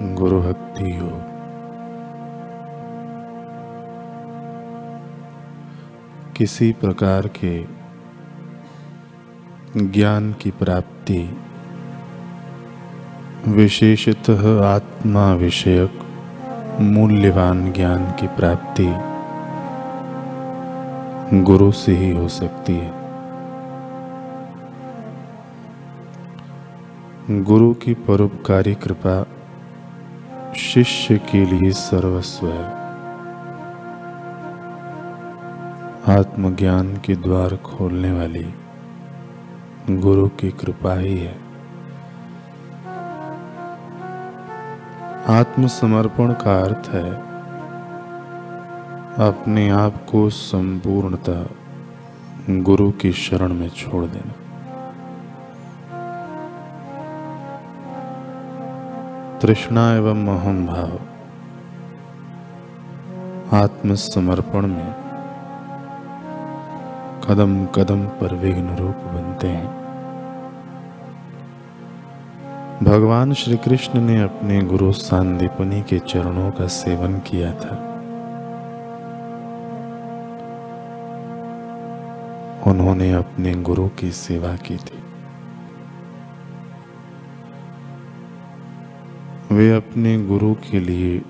गुरु भक्ति हो। किसी प्रकार के ज्ञान की प्राप्ति विशेषतः आत्मा विषयक मूल्यवान ज्ञान की प्राप्ति गुरु से ही हो सकती है। गुरु की परोपकारी कृपा शिष्य के लिए सर्वस्व है। आत्मज्ञान के द्वार खोलने वाली गुरु की कृपा ही है। आत्मसमर्पण का अर्थ है अपने आप को संपूर्णतः गुरु की शरण में छोड़ देना। तृष्णा एवं मोहम भाव। आत्मसमर्पण में कदम कदम पर विघ्न रूप बनते हैं। भगवान श्री कृष्ण ने अपने गुरु सांदीपनी के चरणों का सेवन किया था। उन्होंने अपने गुरु की सेवा की थी। वे अपने गुरु के लिए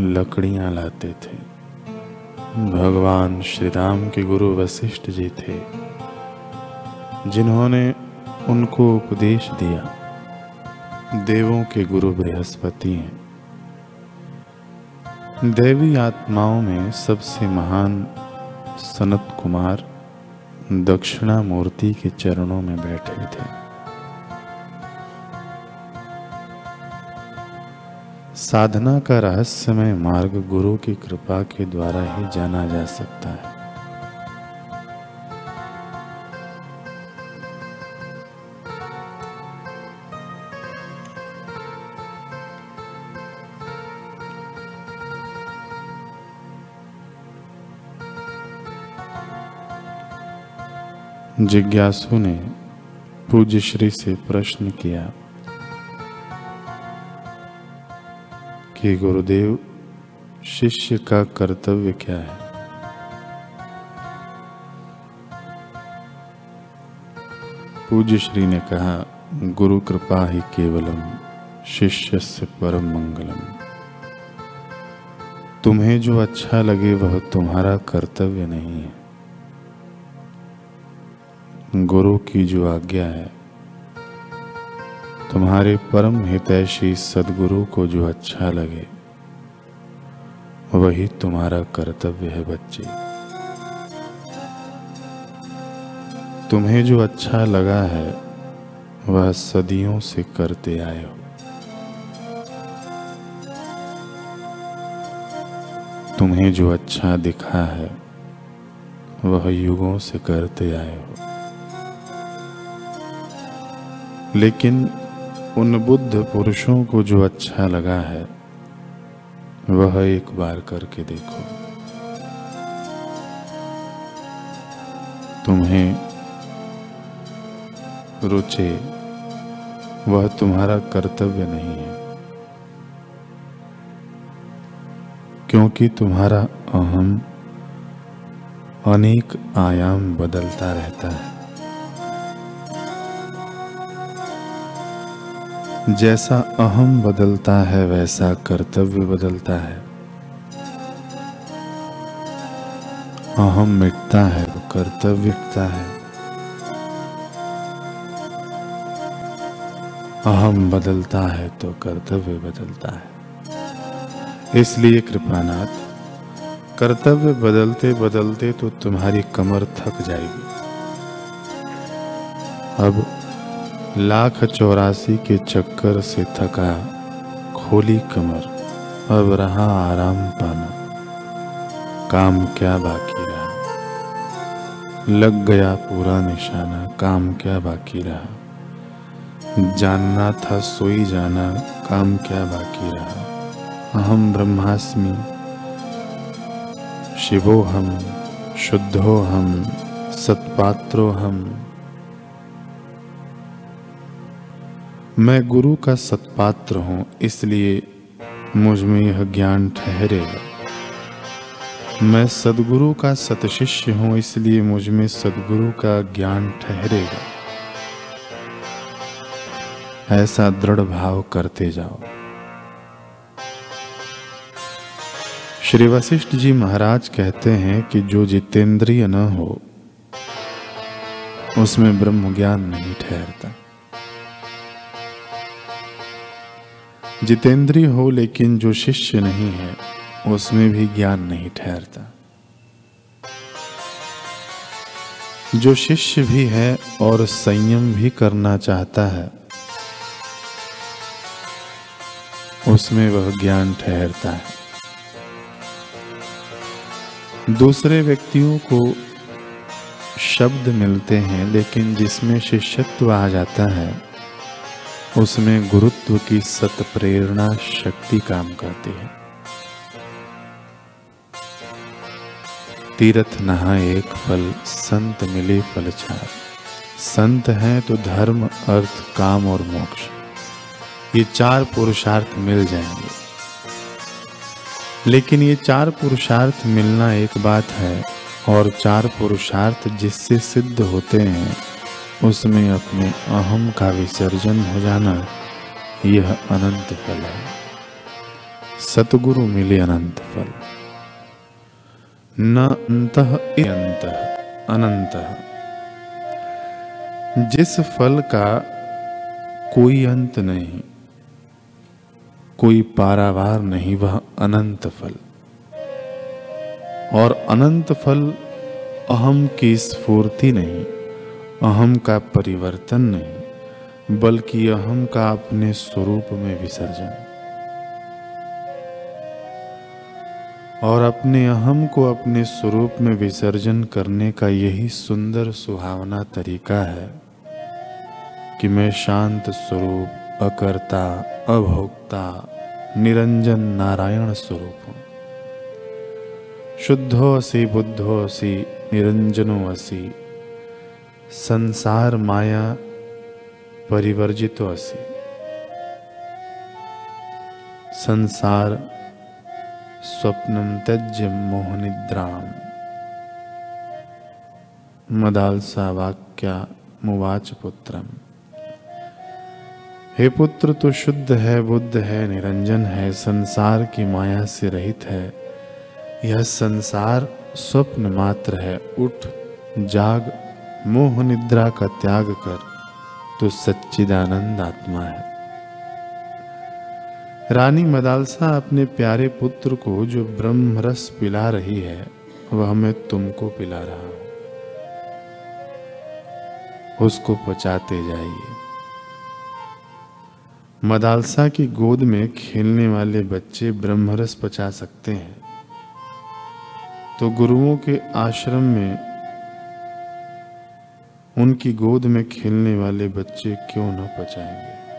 लकड़ियाँ लाते थे। भगवान श्री राम के गुरु वशिष्ठ जी थे, जिन्होंने उनको उपदेश दिया, देवों के गुरु बृहस्पति हैं। देवी आत्माओं में सबसे महान सनत कुमार दक्षिणा मूर्ति के चरणों में बैठे थे। साधना का रहस्यमय मार्ग गुरु की कृपा के द्वारा ही जाना जा सकता है। जिज्ञासु ने पूज्य श्री से प्रश्न किया कि गुरुदेव, शिष्य का कर्तव्य क्या है? पूज्य श्री ने कहा, गुरु कृपा ही केवलम शिष्य से परम मंगलम। तुम्हें जो अच्छा लगे वह तुम्हारा कर्तव्य नहीं है। गुरु की जो आज्ञा है तुम्हारे परम हितैषी सदगुरु को जो अच्छा लगे, वही तुम्हारा कर्तव्य है बच्चे। तुम्हें जो अच्छा लगा है, वह सदियों से करते आए हो। तुम्हें जो अच्छा दिखा है, वह युगों से करते आए हो। लेकिन उन बुद्ध पुरुषों को जो अच्छा लगा है, वह एक बार करके देखो। तुम्हें रुचे, वह तुम्हारा कर्तव्य नहीं है, क्योंकि तुम्हारा अहम अनेक आयाम बदलता रहता है। जैसा अहम बदलता है, वैसा कर्तव्य बदलता है। अहम मिटता है तो कर्तव्य मिटता है। अहम बदलता है तो कर्तव्य बदलता है। इसलिए कृपानाथ, कर्तव्य बदलते बदलते तो तुम्हारी कमर थक जाएगी। अब लाख चौरासी के चक्कर से थका खोली कमर, अब रहा आराम पाना। काम क्या बाकी रहा? लग गया पूरा निशाना, काम क्या बाकी रहा? जानना था सोई जाना, काम क्या बाकी रहा? अहम ब्रह्मास्मि, शिवो हम, शुद्धो हम, सत्पात्रो हम मैं गुरु का सत्पात्र हूँ, इसलिए मुझमें यह ज्ञान ठहरेगा। मैं सदगुरु का सतशिष्य हूँ, इसलिए मुझमें सदगुरु का ज्ञान ठहरेगा। ऐसा दृढ़ भाव करते जाओ। श्री वशिष्ठ जी महाराज कहते हैं कि जो जितेंद्रिय न हो, उसमें ब्रह्म ज्ञान नहीं ठहरता। जितेंद्रिय हो लेकिन जो शिष्य नहीं है, उसमें भी ज्ञान नहीं ठहरता। जो शिष्य भी है और संयम भी करना चाहता है, उसमें वह ज्ञान ठहरता है। दूसरे व्यक्तियों को शब्द मिलते हैं, लेकिन जिसमें शिष्यत्व आ जाता है उसमें गुरुत्व की सत प्रेरणा शक्ति काम करती है। तीर्थ नहा एक फल, संत मिले फल छार संत हैं तो धर्म, अर्थ, काम और मोक्ष। ये चार पुरुषार्थ मिल जाएँगे। लेकिन ये चार पुरुषार्थ मिलना एक बात है, और चार पुरुषार्थ जिससे सिद्ध होते हैं उसमें अपने अहम का विसर्जन हो जाना यह अनंत फल है। सतगुरु मिले अनंत फल। न अंत अंत, अनंत। जिस फल का कोई अंत नहीं, कोई पारावार नहीं, वह अनंत फल। और अनंत फल अहम की स्फूर्ति नहीं। अहम का परिवर्तन नहीं, बल्कि अहम का अपने स्वरूप में विसर्जन। और अपने अहम को अपने स्वरूप में विसर्जन करने का यही सुंदर सुहावना तरीका है कि मैं शांत स्वरूप, अकर्ता, अभोक्ता, निरंजन नारायण स्वरूप हूँ। शुद्धो असी, बुद्धो असी, निरंजनो असी संसार माया परिवर्जितो असी। संसार स्वप्नम त्यज मोहनिद्राम। मदालसा वाक्या मुवाच पुत्रम। हे पुत्र तो शुद्ध है, बुद्ध है, निरंजन है, संसार की माया से रहित है। यह संसार स्वप्न मात्र है। उठ, जाग मोह निद्रा का त्याग कर तो सच्चिदानंद आत्मा है। रानी मदालसा अपने प्यारे पुत्र को जो ब्रह्म रस पिला रही है, वह मैं तुमको पिला रहा हूँ। उसको पचाते जाइए। मदालसा की गोद में खेलने वाले बच्चे ब्रह्मरस पचा सकते हैं। तो गुरुओं के आश्रम में उनकी गोद में खेलने वाले बच्चे क्यों न पचाएँगे?